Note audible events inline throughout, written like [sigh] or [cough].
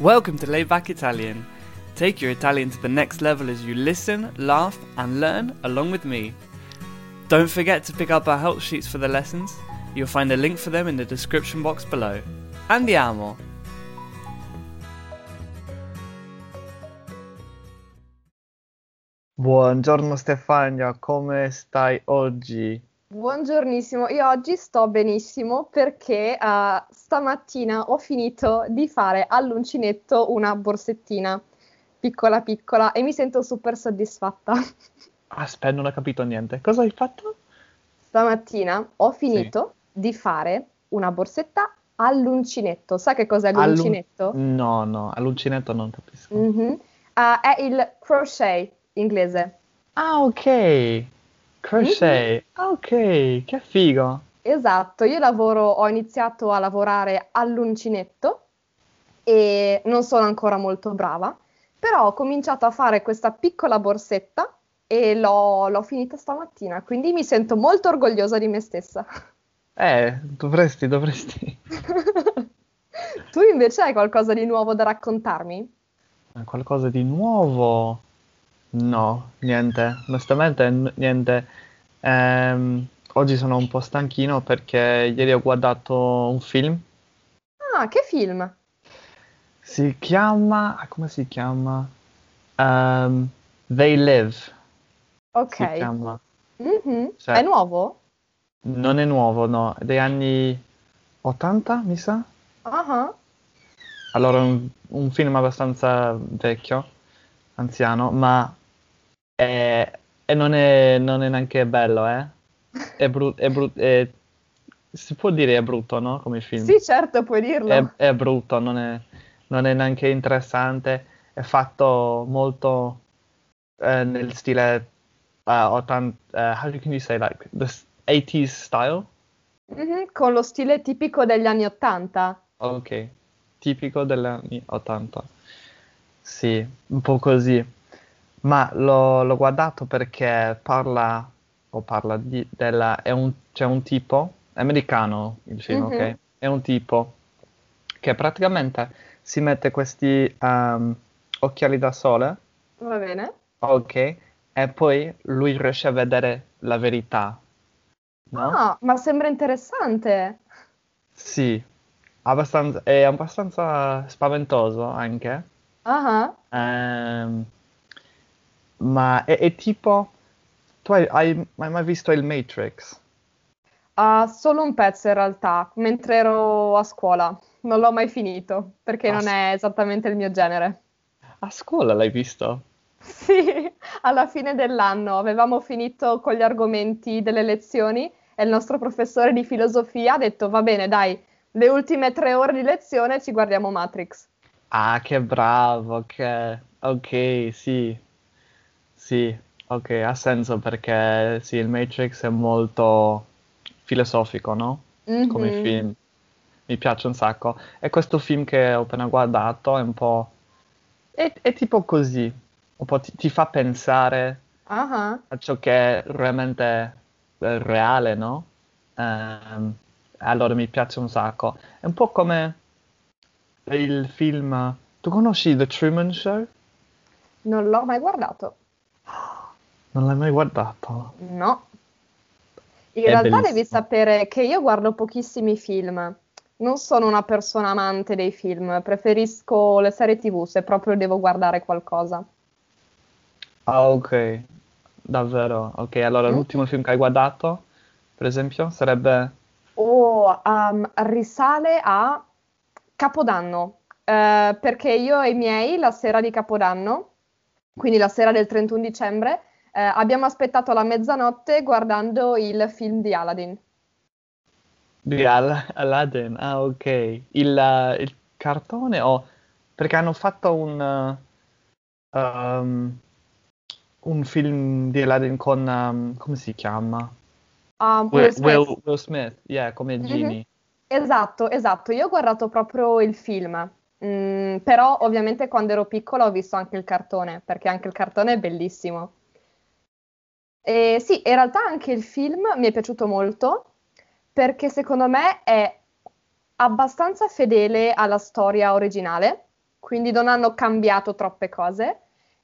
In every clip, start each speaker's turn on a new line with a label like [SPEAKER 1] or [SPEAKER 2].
[SPEAKER 1] Welcome to Layback Italian. Take your Italian to the next level as you listen, laugh, and learn along with me. Don't forget to pick up our help sheets for the lessons. You'll find a link for them in the description box below. Andiamo!
[SPEAKER 2] Buongiorno Stefania, come stai oggi?
[SPEAKER 3] Buongiornissimo, io oggi sto benissimo perché uh, stamattina ho finito di fare all'uncinetto una borsettina piccola piccola e mi sento super soddisfatta. [laughs]
[SPEAKER 2] Aspetta, non ho capito niente. Cosa hai fatto?
[SPEAKER 3] Stamattina ho finito sì. di fare una borsetta all'uncinetto. Sai che cos'è l'uncinetto?
[SPEAKER 2] All'un... No, no, all'uncinetto non capisco.
[SPEAKER 3] Mm-hmm. Uh, è il crochet inglese.
[SPEAKER 2] Ah, ok. Crochet. Mm-hmm. Ok, che figo.
[SPEAKER 3] Esatto, io lavoro, ho iniziato a lavorare all'uncinetto e non sono ancora molto brava, però ho cominciato a fare questa piccola borsetta e l'ho, l'ho finita stamattina, quindi mi sento molto orgogliosa di me stessa.
[SPEAKER 2] Eh, dovresti, dovresti. [laughs]
[SPEAKER 3] tu invece hai qualcosa di nuovo da raccontarmi?
[SPEAKER 2] Qualcosa di nuovo? No, niente, onestamente n- niente. Ehm, oggi sono un po' stanchino perché ieri ho guardato un film.
[SPEAKER 3] Ah, che film?
[SPEAKER 2] Si chiama... come si chiama? Um, They Live.
[SPEAKER 3] Ok.
[SPEAKER 2] Si chiama.
[SPEAKER 3] Mhm.
[SPEAKER 2] Cioè-
[SPEAKER 3] È nuovo?
[SPEAKER 2] Non è nuovo, no, è degli anni 80, mi sa?
[SPEAKER 3] Ah,
[SPEAKER 2] Allora, un, un film abbastanza vecchio, anziano, ma è, e non è, non è neanche bello, eh? È brutto, è brut- è- si può dire è brutto, no? Come film.
[SPEAKER 3] Sì, certo, puoi dirlo.
[SPEAKER 2] È, è brutto, non è, non è neanche interessante, è fatto molto eh, nel stile uh, 80, eh, how can you say like, the s- 80s style?
[SPEAKER 3] Mhm, Con lo stile tipico degli anni Ottanta.
[SPEAKER 2] Ok, tipico degli anni 80. Sì, un po' così. Ma l'ho, l'ho guardato perché parla, o parla di, della, è un, c'è un tipo, è americano il film,
[SPEAKER 3] Mhm.
[SPEAKER 2] ok? È un tipo che praticamente si mette questi ehm, occhiali da sole,
[SPEAKER 3] Va bene?
[SPEAKER 2] ok? E poi lui riesce a vedere la verità, no?
[SPEAKER 3] Ah, ma sembra interessante.
[SPEAKER 2] Sì, abbastanza, è abbastanza spaventoso anche.
[SPEAKER 3] Ah,
[SPEAKER 2] Ehm, ma è, è tipo, tu hai, hai hai mai visto il Matrix?
[SPEAKER 3] ah, solo un pezzo in realtà, mentre ero a scuola. Non l'ho mai finito, perché
[SPEAKER 2] Ah,
[SPEAKER 3] non è esattamente il mio genere.
[SPEAKER 2] A scuola l'hai visto?
[SPEAKER 3] Sì, alla fine dell'anno avevamo finito con gli argomenti delle lezioni e il nostro professore di filosofia ha detto, va bene, dai, le ultime tre ore di lezione ci guardiamo Matrix.
[SPEAKER 2] Ah, che bravo, ok, ok, sì, sì, ok, ha senso perché sì, il Matrix è molto filosofico, no? Come
[SPEAKER 3] Mhm.
[SPEAKER 2] film, mi piace un sacco. E questo film che ho appena guardato è un po', è, è tipo così, un po' ti, ti fa pensare
[SPEAKER 3] Ah,
[SPEAKER 2] a ciò che è realmente eh, reale, no? Ehm, allora mi piace un sacco. È un po' come il film. Tu conosci The Truman Show?
[SPEAKER 3] non l'ho mai guardato.
[SPEAKER 2] Non l'hai mai guardato?
[SPEAKER 3] No. In
[SPEAKER 2] È
[SPEAKER 3] realtà devi
[SPEAKER 2] bellissimo.
[SPEAKER 3] sapere che io guardo pochissimi film. Non sono una persona amante dei film, preferisco le serie TV se proprio devo guardare qualcosa.
[SPEAKER 2] Ah, ok, davvero. Ok, allora
[SPEAKER 3] Mm?
[SPEAKER 2] l'ultimo film che hai guardato, per esempio, sarebbe.
[SPEAKER 3] O um, risale a Capodanno, eh, perché io e i miei la sera di Capodanno, quindi la sera del 31 dicembre, eh, abbiamo aspettato la mezzanotte guardando il film di Aladdin.
[SPEAKER 2] Di Al- Aladdin. Ah, ok. Il, eh, il cartone o. Perché hanno fatto un. eh, um, un film di Aladdin con. um, come si chiama?
[SPEAKER 3] Ah,
[SPEAKER 2] Will,
[SPEAKER 3] Will Smith.
[SPEAKER 2] Will- Will Smith, yeah, come
[SPEAKER 3] Mhm.
[SPEAKER 2] Genie.
[SPEAKER 3] Esatto, esatto. Io ho guardato proprio il film, Mm, però ovviamente quando ero piccola ho visto anche il cartone, perché anche il cartone è bellissimo. E sì, in realtà anche il film mi è piaciuto molto, perché secondo me è abbastanza fedele alla storia originale, quindi non hanno cambiato troppe cose.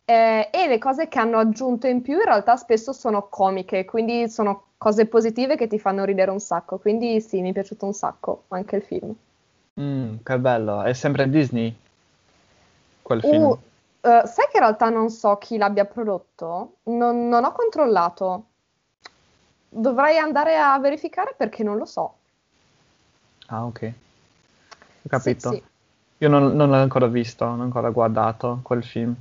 [SPEAKER 3] Eh, e le cose che hanno aggiunto in più in realtà spesso sono comiche, quindi sono cose positive che ti fanno ridere un sacco. Quindi sì, mi è piaciuto un sacco anche il film.
[SPEAKER 2] Mm, che bello, è sempre Disney quel
[SPEAKER 3] Uh,
[SPEAKER 2] film.
[SPEAKER 3] eh, sai che in realtà non so chi l'abbia prodotto? Non, non ho controllato. Dovrei andare a verificare perché non lo so.
[SPEAKER 2] Ah, ok, ho
[SPEAKER 3] Sì,
[SPEAKER 2] capito.
[SPEAKER 3] sì.
[SPEAKER 2] Io non, non l'ho ancora visto, non ho ancora guardato quel film.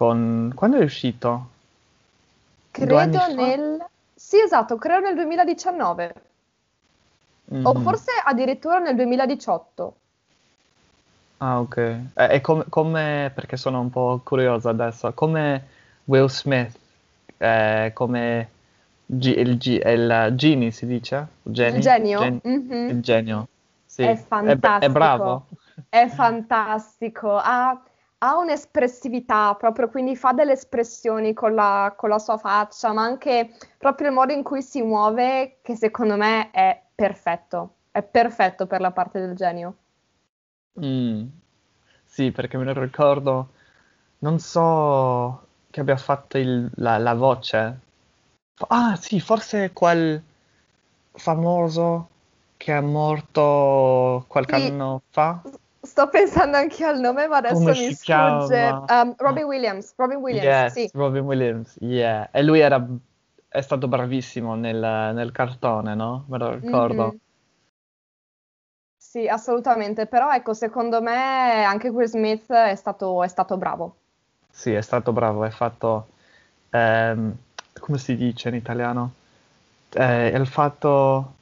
[SPEAKER 2] Con... Quando è uscito?
[SPEAKER 3] Credo nel... Sì, esatto, credo nel 2019. O
[SPEAKER 2] Mhm.
[SPEAKER 3] forse addirittura nel 2018.
[SPEAKER 2] Ah, ok. E, e come, come- perché sono un po' curioso adesso, come Will Smith, eh, come G- il, G- il Genie si dice? Genie?
[SPEAKER 3] Il genio?
[SPEAKER 2] Gen-
[SPEAKER 3] Mhm.
[SPEAKER 2] il genio, sì.
[SPEAKER 3] È
[SPEAKER 2] È, bra- è
[SPEAKER 3] fantastico.
[SPEAKER 2] bravo?
[SPEAKER 3] È fantastico, ha, ha un'espressività proprio, quindi fa delle espressioni con la, con la sua faccia, ma anche proprio il modo in cui si muove, che secondo me è perfetto. È perfetto per la parte del genio.
[SPEAKER 2] Mm. Sì, perché me lo ricordo, non so che abbia fatto il- la, la voce. Ah, sì, forse quel famoso che è morto qualche
[SPEAKER 3] Sì.
[SPEAKER 2] anno fa.
[SPEAKER 3] Sto pensando anche al nome, ma adesso
[SPEAKER 2] Come
[SPEAKER 3] mi sfugge. Um, Robin Williams, Robin Williams,
[SPEAKER 2] Yes,
[SPEAKER 3] sì.
[SPEAKER 2] Robin Williams, yeah. E lui era, è stato bravissimo nel, nel cartone, no? Me lo ricordo.
[SPEAKER 3] Mhm. Sì, assolutamente, però ecco, secondo me anche Will Smith è stato, è stato bravo.
[SPEAKER 2] Sì, è stato bravo, è fatto, ehm, come si dice in italiano? Eh, il fatto,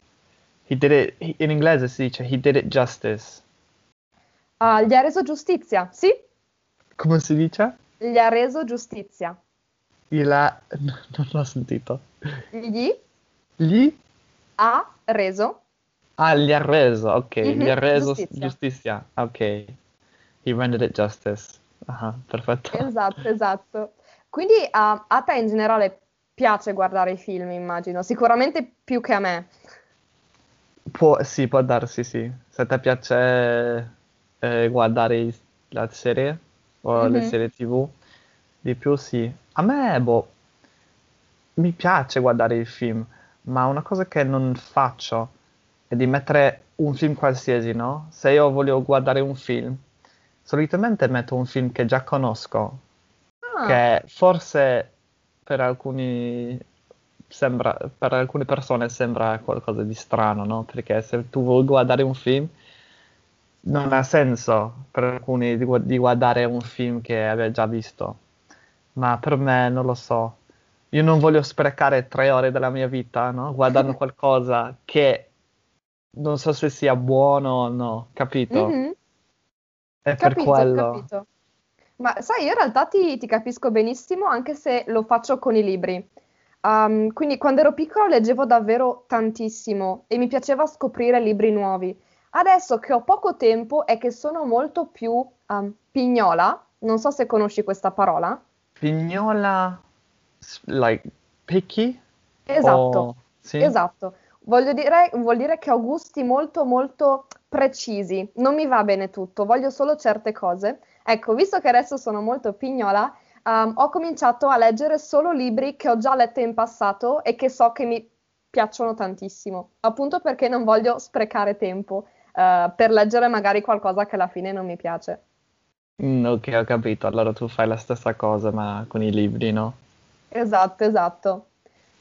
[SPEAKER 2] he did it, in inglese si dice he did it justice.
[SPEAKER 3] Ah, gli ha reso giustizia, sì,
[SPEAKER 2] Come si dice?
[SPEAKER 3] gli ha reso giustizia.
[SPEAKER 2] Il, non l'ho sentito.
[SPEAKER 3] Gli
[SPEAKER 2] Gli?
[SPEAKER 3] ha reso
[SPEAKER 2] Ah, gli ha reso, ok,
[SPEAKER 3] Mhm,
[SPEAKER 2] gli ha reso
[SPEAKER 3] giustizia.
[SPEAKER 2] giustizia, ok. He rendered it justice. Ah, perfetto.
[SPEAKER 3] Esatto, esatto. Quindi a, a te in generale piace guardare i film, immagino, sicuramente più che a me.
[SPEAKER 2] Può, sì, può darsi, sì. Se ti piace eh, guardare la serie o le
[SPEAKER 3] Mhm.
[SPEAKER 2] serie TV di più, sì. A me, boh, mi piace guardare i film, ma una cosa che non faccio è di mettere un film qualsiasi, no? Se io voglio guardare un film, solitamente metto un film che già conosco,
[SPEAKER 3] Ah,
[SPEAKER 2] che forse per alcuni sembra, per alcune persone sembra qualcosa di strano, no? Perché se tu vuoi guardare un film, non ha senso per alcuni di, gu- di guardare un film che avevi già visto. Ma per me non lo so. Io non voglio sprecare tre ore della mia vita, no? Guardando [laughs] qualcosa che non so se sia buono o no, capito?
[SPEAKER 3] mhm,
[SPEAKER 2] È per
[SPEAKER 3] Capito,
[SPEAKER 2] quello.
[SPEAKER 3] capito. Ma sai, io in realtà ti, ti capisco benissimo anche se lo faccio con i libri. Um, quindi quando ero piccola leggevo davvero tantissimo e mi piaceva scoprire libri nuovi. Adesso che ho poco tempo e che sono molto più um, pignola, non so se conosci questa parola.
[SPEAKER 2] Pignola, like, picky?
[SPEAKER 3] Esatto,
[SPEAKER 2] O- sì?
[SPEAKER 3] esatto. Voglio dire, vuol dire che ho gusti molto molto precisi. Non mi va bene tutto, voglio solo certe cose. Ecco, visto che adesso sono molto pignola, um, ho cominciato a leggere solo libri che ho già letto in passato e che so che mi piacciono tantissimo, appunto perché non voglio sprecare tempo, eh, per leggere magari qualcosa che alla fine non mi piace.
[SPEAKER 2] Mm, ok, ho capito. Allora tu fai la stessa cosa, ma con i libri, no?
[SPEAKER 3] Esatto, esatto.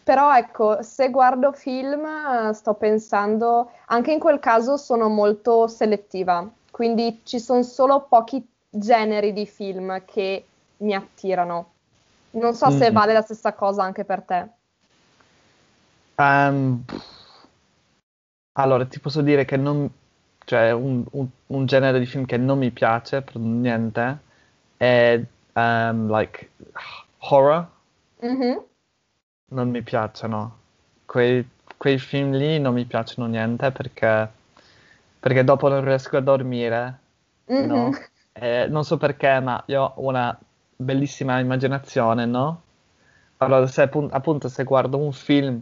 [SPEAKER 3] Però ecco, se guardo film, eh, sto pensando, anche in quel caso sono molto selettiva, quindi ci sono solo pochi generi di film che mi attirano. Non so se
[SPEAKER 2] Mm.
[SPEAKER 3] vale la stessa cosa anche per te.
[SPEAKER 2] Pff, allora, ti posso dire che non... Cioè, un, un- un genere di film che non mi piace per niente è, ehm, like, horror.
[SPEAKER 3] Mhm.
[SPEAKER 2] Non mi piacciono. Quei, quei film lì non mi piacciono niente perché, perché dopo non riesco a dormire, no?
[SPEAKER 3] Mhm. [laughs]
[SPEAKER 2] Eh, non so perché, ma io ho una bellissima immaginazione, no? Allora, se appun- appunto se guardo un film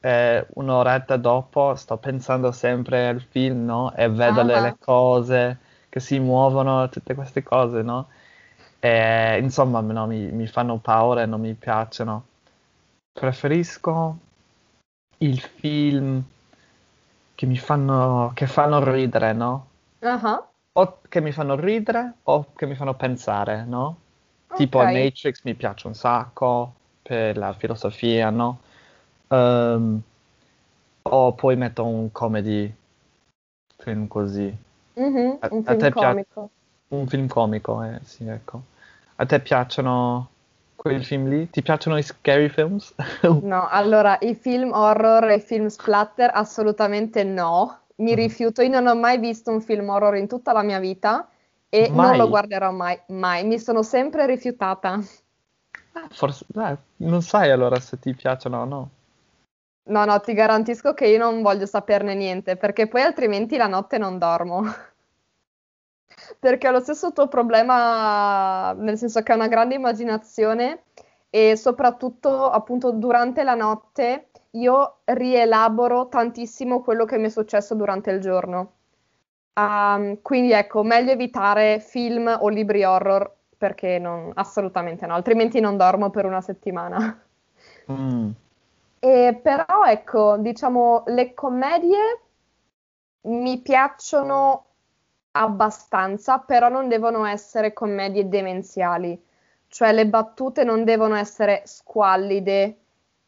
[SPEAKER 2] eh, un'oretta dopo sto pensando sempre al film, no? E vedo le,
[SPEAKER 3] Ah.
[SPEAKER 2] le cose che si muovono, tutte queste cose, no? E, insomma, no, mi, mi fanno paura e non mi piacciono. Preferisco il film che mi fanno, che fanno ridere, no?
[SPEAKER 3] Ah,
[SPEAKER 2] O che mi fanno ridere o che mi fanno pensare, no? Tipo
[SPEAKER 3] ok.
[SPEAKER 2] Matrix mi piace un sacco per la filosofia, no? Ehm, o poi metto un comedy film così.
[SPEAKER 3] Mhm,
[SPEAKER 2] A-
[SPEAKER 3] un
[SPEAKER 2] a
[SPEAKER 3] film comico.
[SPEAKER 2] Un film comico, eh, sì, ecco. A te piacciono quei film lì? Ti piacciono i scary films? [laughs]
[SPEAKER 3] No, allora, i film horror e i film splatter assolutamente no. Mi
[SPEAKER 2] Mhm.
[SPEAKER 3] rifiuto, io non ho mai visto un film horror in tutta la mia vita e non
[SPEAKER 2] Mai?
[SPEAKER 3] lo guarderò mai, mai. Mi sono sempre rifiutata.
[SPEAKER 2] Ah, Forse, dai, non sai allora se ti piacciono o no.
[SPEAKER 3] No, no, ti garantisco che io non voglio saperne niente, perché poi altrimenti la notte non dormo. [laughs] Perché ho lo stesso tuo problema, nel senso che ho una grande immaginazione e soprattutto appunto durante la notte io rielaboro tantissimo quello che mi è successo durante il giorno. Ehm, quindi ecco, meglio evitare film o libri horror perché non, assolutamente no, altrimenti non dormo per una settimana.
[SPEAKER 2] Mm.
[SPEAKER 3] E però ecco, diciamo, le commedie mi piacciono abbastanza, però non devono essere commedie demenziali, cioè le battute non devono essere squallide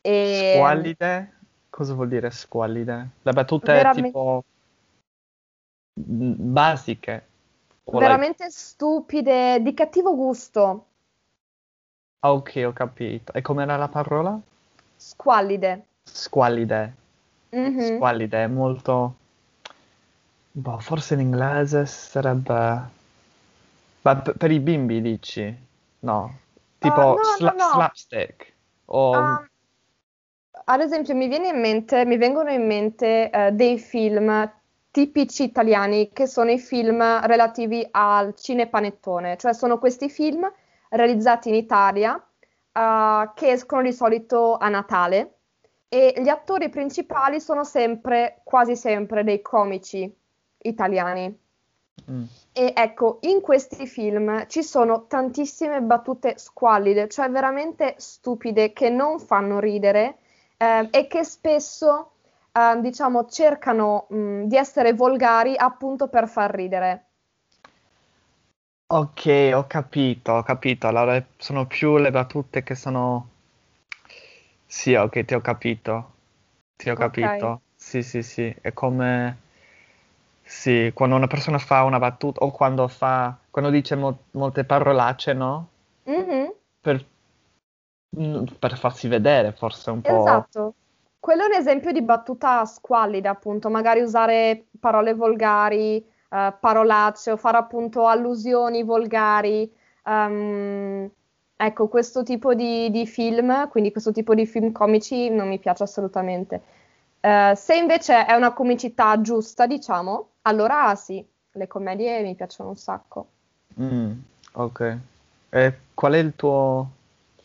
[SPEAKER 3] e
[SPEAKER 2] Squallide? Cosa vuol dire squallide? Le battute
[SPEAKER 3] Veramente-
[SPEAKER 2] tipo mm, basiche.
[SPEAKER 3] Veramente stupide, di cattivo gusto,
[SPEAKER 2] Ah, ok, ho capito. E com'era la parola?
[SPEAKER 3] Squallide.
[SPEAKER 2] Squallide.
[SPEAKER 3] Mhm.
[SPEAKER 2] Squallide molto... Boh, forse in inglese sarebbe... Ma p- per i bimbi dici? No. Tipo
[SPEAKER 3] Ah, no, no,
[SPEAKER 2] sla-
[SPEAKER 3] no.
[SPEAKER 2] slapstick. O...
[SPEAKER 3] Ah, ad esempio, mi viene in mente, mi vengono in mente eh, dei film tipici italiani che sono i film relativi al cinepanettone, cioè sono questi film realizzati in Italia eh, che escono di solito a Natale e gli attori principali sono sempre, quasi sempre, dei comici italiani.
[SPEAKER 2] Mm.
[SPEAKER 3] E ecco, in questi film ci sono tantissime battute squallide, cioè veramente stupide, che non fanno ridere eh, e che spesso, eh, diciamo, cercano mh, di essere volgari appunto per far ridere.
[SPEAKER 2] Ok, ho capito, ho capito. Allora sono più le battute che sono... Sì, ok, ti ho capito. Ti ho
[SPEAKER 3] Ok.
[SPEAKER 2] capito. Sì, sì, sì. È come... Sì, quando una persona fa una battuta o quando fa... Quando dice mol- molte parolacce, no?
[SPEAKER 3] Mhm,
[SPEAKER 2] Per... mm, per farsi vedere, forse un po'...
[SPEAKER 3] esatto. Quello è un esempio di battuta squallida, appunto, magari usare parole volgari, eh, parolacce o fare appunto allusioni volgari. Ehm, ecco, questo tipo di, di film, quindi questo tipo di film comici non mi piace assolutamente. Eh, se invece è una comicità giusta, diciamo, allora sì, le commedie mi piacciono un sacco.
[SPEAKER 2] Mm, ok. E qual è il tuo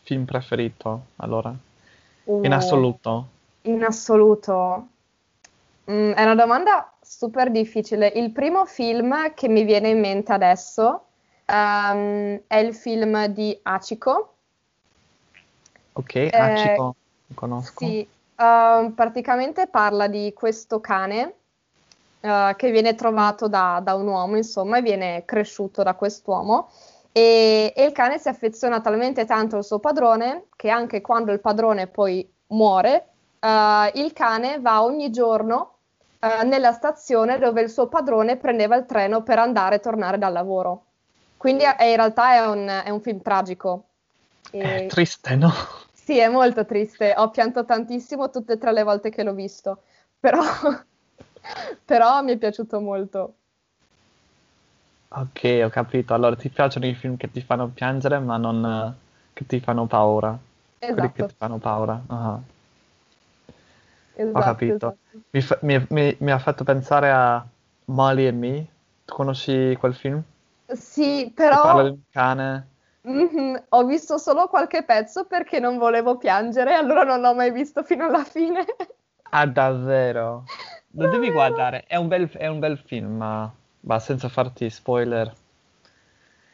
[SPEAKER 2] film preferito, allora? In
[SPEAKER 3] Uh,
[SPEAKER 2] assoluto?
[SPEAKER 3] In assoluto. Mm, è una domanda super difficile. Il primo film che mi viene in mente adesso ehm, è il film di Hachiko.
[SPEAKER 2] Ok, Hachiko, lo conosco.
[SPEAKER 3] Sì, ehm, praticamente parla di questo cane eh, che viene trovato da, da un uomo, insomma, e viene cresciuto da quest'uomo. E, e il cane si affeziona talmente tanto al suo padrone che anche quando il padrone poi muore, eh, il cane va ogni giorno eh, nella stazione dove il suo padrone prendeva il treno per andare e tornare dal lavoro. Quindi è- in realtà è un, è un film tragico.
[SPEAKER 2] È
[SPEAKER 3] E-
[SPEAKER 2] triste, no?
[SPEAKER 3] sì, è molto triste. Ho pianto tantissimo tutte e tre le volte che l'ho visto, [laughs] però, però mi è piaciuto molto.
[SPEAKER 2] Ok, ho capito. Allora ti piacciono i film che ti fanno piangere, ma non eh, che ti fanno paura. Quelli che
[SPEAKER 3] Esatto,
[SPEAKER 2] ti fanno paura. Ah,
[SPEAKER 3] esatto,
[SPEAKER 2] Ho capito.
[SPEAKER 3] esatto.
[SPEAKER 2] Mi, fa- mi- mi- mi ha fatto pensare a Molly e Me. Tu conosci quel film?
[SPEAKER 3] Sì,
[SPEAKER 2] Che parla
[SPEAKER 3] però
[SPEAKER 2] di un cane.
[SPEAKER 3] mhm, ho visto solo qualche pezzo perché non volevo piangere, allora non l'ho mai visto fino alla fine.
[SPEAKER 2] Ah, davvero? Lo devi
[SPEAKER 3] Davvero?
[SPEAKER 2] guardare. È un bel, è un bel film, ma ma senza farti spoiler.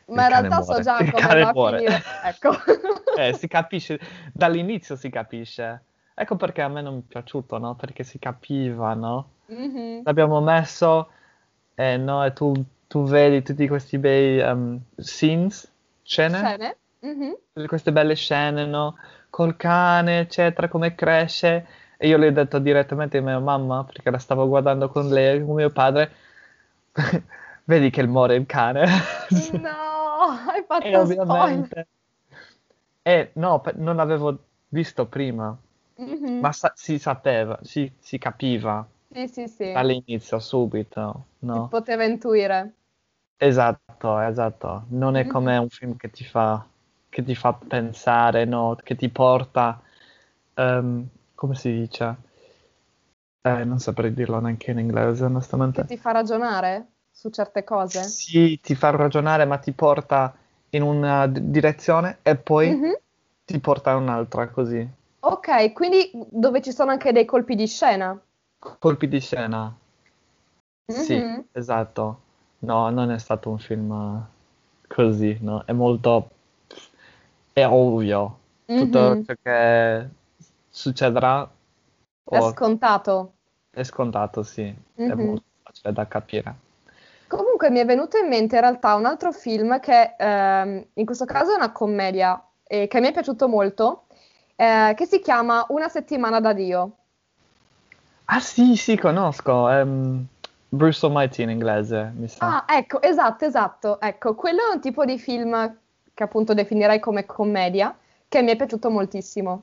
[SPEAKER 3] Ma in realtà so già come va a finire. Ecco. [laughs]
[SPEAKER 2] eh, si capisce, dall'inizio si capisce. Ecco perché a me non mi è piaciuto, no? Perché si capiva, no? Mm-hmm. L'abbiamo messo eh, no? e tu, tu, vedi tutti questi bei um, scenes, scene,
[SPEAKER 3] scene. Mm-hmm.
[SPEAKER 2] queste belle scene, no? Col cane, eccetera, come cresce. E io le ho detto direttamente a mia mamma, perché la stavo guardando con lei, con mio padre, [laughs] vedi che muore il cane.
[SPEAKER 3] no, hai [laughs] fatto
[SPEAKER 2] e ovviamente... E no, non l'avevo visto prima, mm-hmm. ma sa- si sapeva, si, si capiva.
[SPEAKER 3] Sì, sì, sì.
[SPEAKER 2] All'inizio, subito, no?
[SPEAKER 3] Si poteva intuire.
[SPEAKER 2] Esatto, esatto. Non è mm-hmm. come un film che ti fa, che ti fa pensare, no? Che ti porta... Um, come si dice? Eh, non saprei dirlo neanche in inglese, onestamente.
[SPEAKER 3] Che ti fa ragionare su certe cose?
[SPEAKER 2] Sì, ti fa ragionare, ma ti porta in una d- direzione e poi mm-hmm. ti porta in un'altra, così.
[SPEAKER 3] Ok, quindi dove ci sono anche dei colpi di scena?
[SPEAKER 2] Colpi di scena. Mm-hmm. Sì, esatto. No, non è stato un film così, no? È molto... è ovvio. Tutto mm-hmm. ciò che succederà.
[SPEAKER 3] È scontato.
[SPEAKER 2] È scontato, sì. Mm-hmm. È molto facile da capire.
[SPEAKER 3] Comunque mi è venuto in mente in realtà un altro film che ehm, in questo caso è una commedia e che mi è piaciuto molto, eh, che si chiama Una settimana da Dio.
[SPEAKER 2] Ah sì, sì, conosco. Um, Bruce Almighty in inglese, mi sa.
[SPEAKER 3] Ah, ecco, esatto, esatto. Ecco, quello è un tipo di film che appunto definirei come commedia, che mi è piaciuto moltissimo.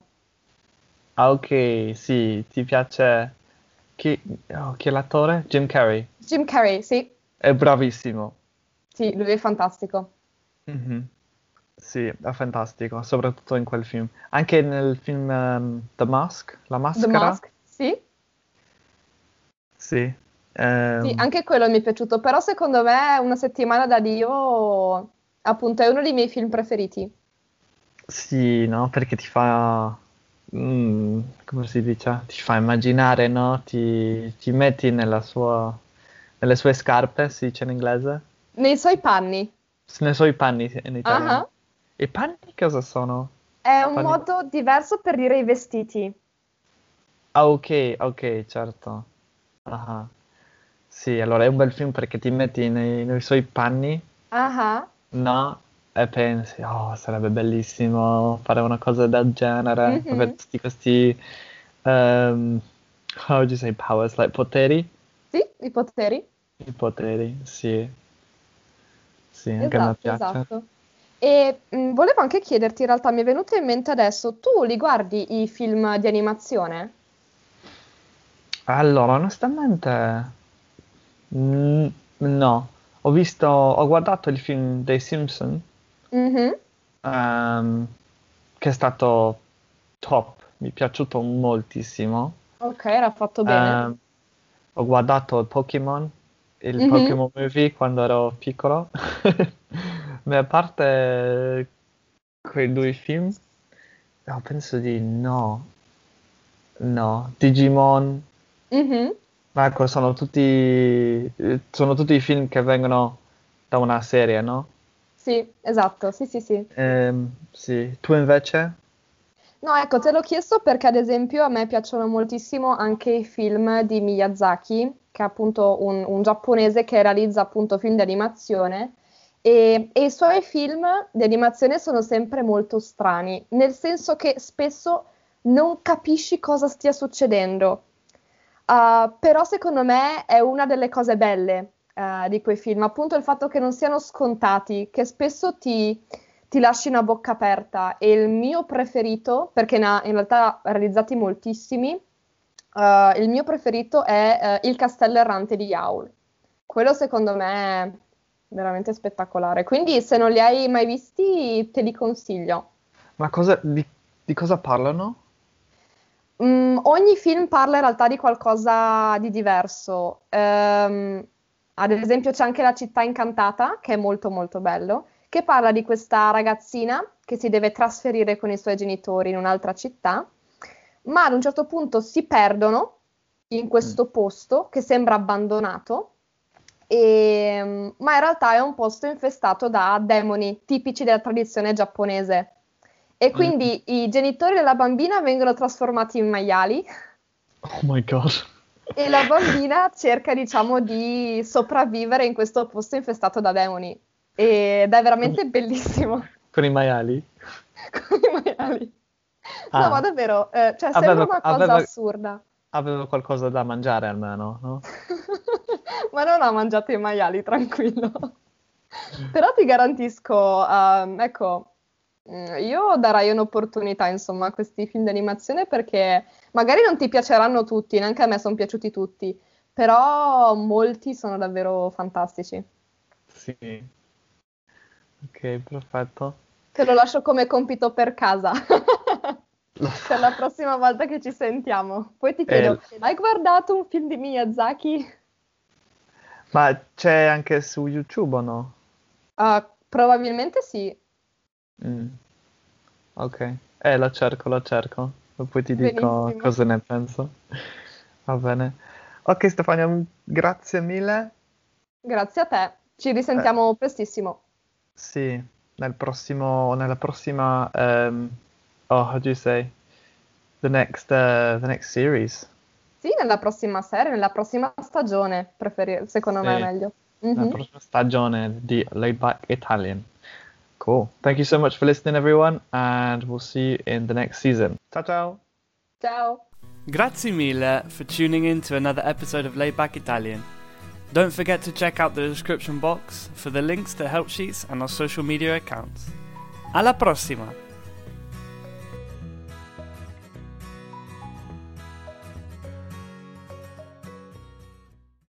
[SPEAKER 2] Ah, ok, sì, ti piace... Chi, oh, chi è l'attore? Jim Carrey.
[SPEAKER 3] Jim Carrey, sì.
[SPEAKER 2] È bravissimo.
[SPEAKER 3] Sì, lui è fantastico.
[SPEAKER 2] Mm-hmm. Sì, è fantastico, soprattutto in quel film. Anche nel film um, The Mask, La Maschera.
[SPEAKER 3] The Mask, sì.
[SPEAKER 2] Sì.
[SPEAKER 3] Um... Sì, anche quello mi è piaciuto, però secondo me Una settimana da Dio, appunto, è uno dei miei film preferiti.
[SPEAKER 2] Sì, no, perché ti fa... Mm, come si dice? Ti fa immaginare, no? Ti, ti metti nella sua nelle sue scarpe, si dice in inglese?
[SPEAKER 3] Nei suoi panni.
[SPEAKER 2] Nei suoi panni in italiano. Uh-huh. I panni cosa sono?
[SPEAKER 3] È un panni... modo diverso per dire i vestiti.
[SPEAKER 2] Ah, ok, ok, certo. Uh-huh. Sì, allora è un bel film perché ti metti nei, nei suoi panni.
[SPEAKER 3] Uh-huh.
[SPEAKER 2] No? E pensi, oh, sarebbe bellissimo fare una cosa del genere, mm-hmm. avere tutti questi, um, how would you say powers, like poteri?
[SPEAKER 3] Sì, i poteri.
[SPEAKER 2] I poteri, sì. Sì, anche esatto, a me piace.
[SPEAKER 3] Esatto. E mh, mm, volevo anche chiederti, in realtà mi è venuto in mente adesso, tu li guardi i film di animazione?
[SPEAKER 2] Allora, onestamente, mh, no. Ho visto, ho guardato il film dei Simpson,
[SPEAKER 3] mm-hmm.
[SPEAKER 2] um, che è stato top, mi è piaciuto moltissimo.
[SPEAKER 3] Ok, era fatto bene.
[SPEAKER 2] Um, ho guardato Pokémon il mm-hmm. Pokémon Movie quando ero piccolo, [laughs] ma a parte quei due film, no, penso di no. No, Digimon.
[SPEAKER 3] Mm-hmm.
[SPEAKER 2] Ecco, sono tutti, sono tutti i film che vengono da una serie, no?
[SPEAKER 3] Sì, esatto, sì, sì, sì.
[SPEAKER 2] Ehm, sì. Tu invece?
[SPEAKER 3] No, ecco, te l'ho chiesto perché ad esempio a me piacciono moltissimo anche i film di Miyazaki, che è appunto un, un giapponese che realizza appunto film di animazione e, e, i suoi film di animazione sono sempre molto strani, nel senso che spesso non capisci cosa stia succedendo. Uh, però secondo me è una delle cose belle uh, di quei film, appunto il fatto che non siano scontati, che spesso ti, ti lasciano a bocca aperta. E il mio preferito, perché ne ha in realtà realizzati moltissimi, Uh, il mio preferito è uh, Il castello errante di Yaul. Quello secondo me veramente spettacolare. Quindi se non li hai mai visti te li consiglio.
[SPEAKER 2] Ma cosa, di, di cosa parlano?
[SPEAKER 3] Mm, ogni film parla in realtà di qualcosa di diverso. Um, ad esempio c'è anche La città incantata, che è molto molto bello, che parla di questa ragazzina che si deve trasferire con i suoi genitori in un'altra città ma ad un certo punto si perdono in questo mm. posto che sembra abbandonato e, mm, ma in realtà è un posto infestato da demoni tipici della tradizione giapponese. E quindi mm. i genitori della bambina vengono trasformati in maiali.
[SPEAKER 2] Oh my god.
[SPEAKER 3] E la bambina cerca, diciamo, di sopravvivere in questo posto infestato da demoni. Ed è veramente bellissimo.
[SPEAKER 2] Con i maiali? [laughs]
[SPEAKER 3] Con i maiali. Ah. No, ma davvero, eh, cioè, sembra aveva, una cosa aveva, assurda.
[SPEAKER 2] Aveva qualcosa da mangiare almeno, no? [laughs]
[SPEAKER 3] ma non ha mangiato i maiali, tranquillo. Però ti garantisco, uh, ecco, mm, io darei un'opportunità, insomma, a questi film di animazione perché magari non ti piaceranno tutti, neanche a me sono piaciuti tutti, però molti sono davvero fantastici.
[SPEAKER 2] Sì. Ok, perfetto.
[SPEAKER 3] Te lo lascio come compito per casa. [laughs] per la prossima volta che ci sentiamo. Poi ti chiedo, eh, hai guardato un film di Miyazaki?
[SPEAKER 2] Ma c'è anche su YouTube o no?
[SPEAKER 3] Uh, probabilmente sì.
[SPEAKER 2] Mm. Ok, eh, la cerco, la cerco. Poi ti dico Benissimo. cosa ne penso. Va bene. Ok Stefania, grazie mille.
[SPEAKER 3] Grazie a te. Ci risentiamo eh, prestissimo.
[SPEAKER 2] Sì, nel prossimo, nella prossima, um, oh, how do you say? The next, uh, the next series.
[SPEAKER 3] Sì, nella prossima serie, nella prossima stagione, preferi- secondo sì. me è meglio.
[SPEAKER 2] Mm-hmm. Nella prossima stagione di Laid Back Italian. Cool. Thank you so much for listening, everyone, and we'll see you in the next season. Ciao, ciao.
[SPEAKER 3] Ciao.
[SPEAKER 1] Grazie mille for tuning in to another episode of Laid Back Italian. Don't forget to check out the description box for the links to help sheets and our social media accounts. Alla prossima!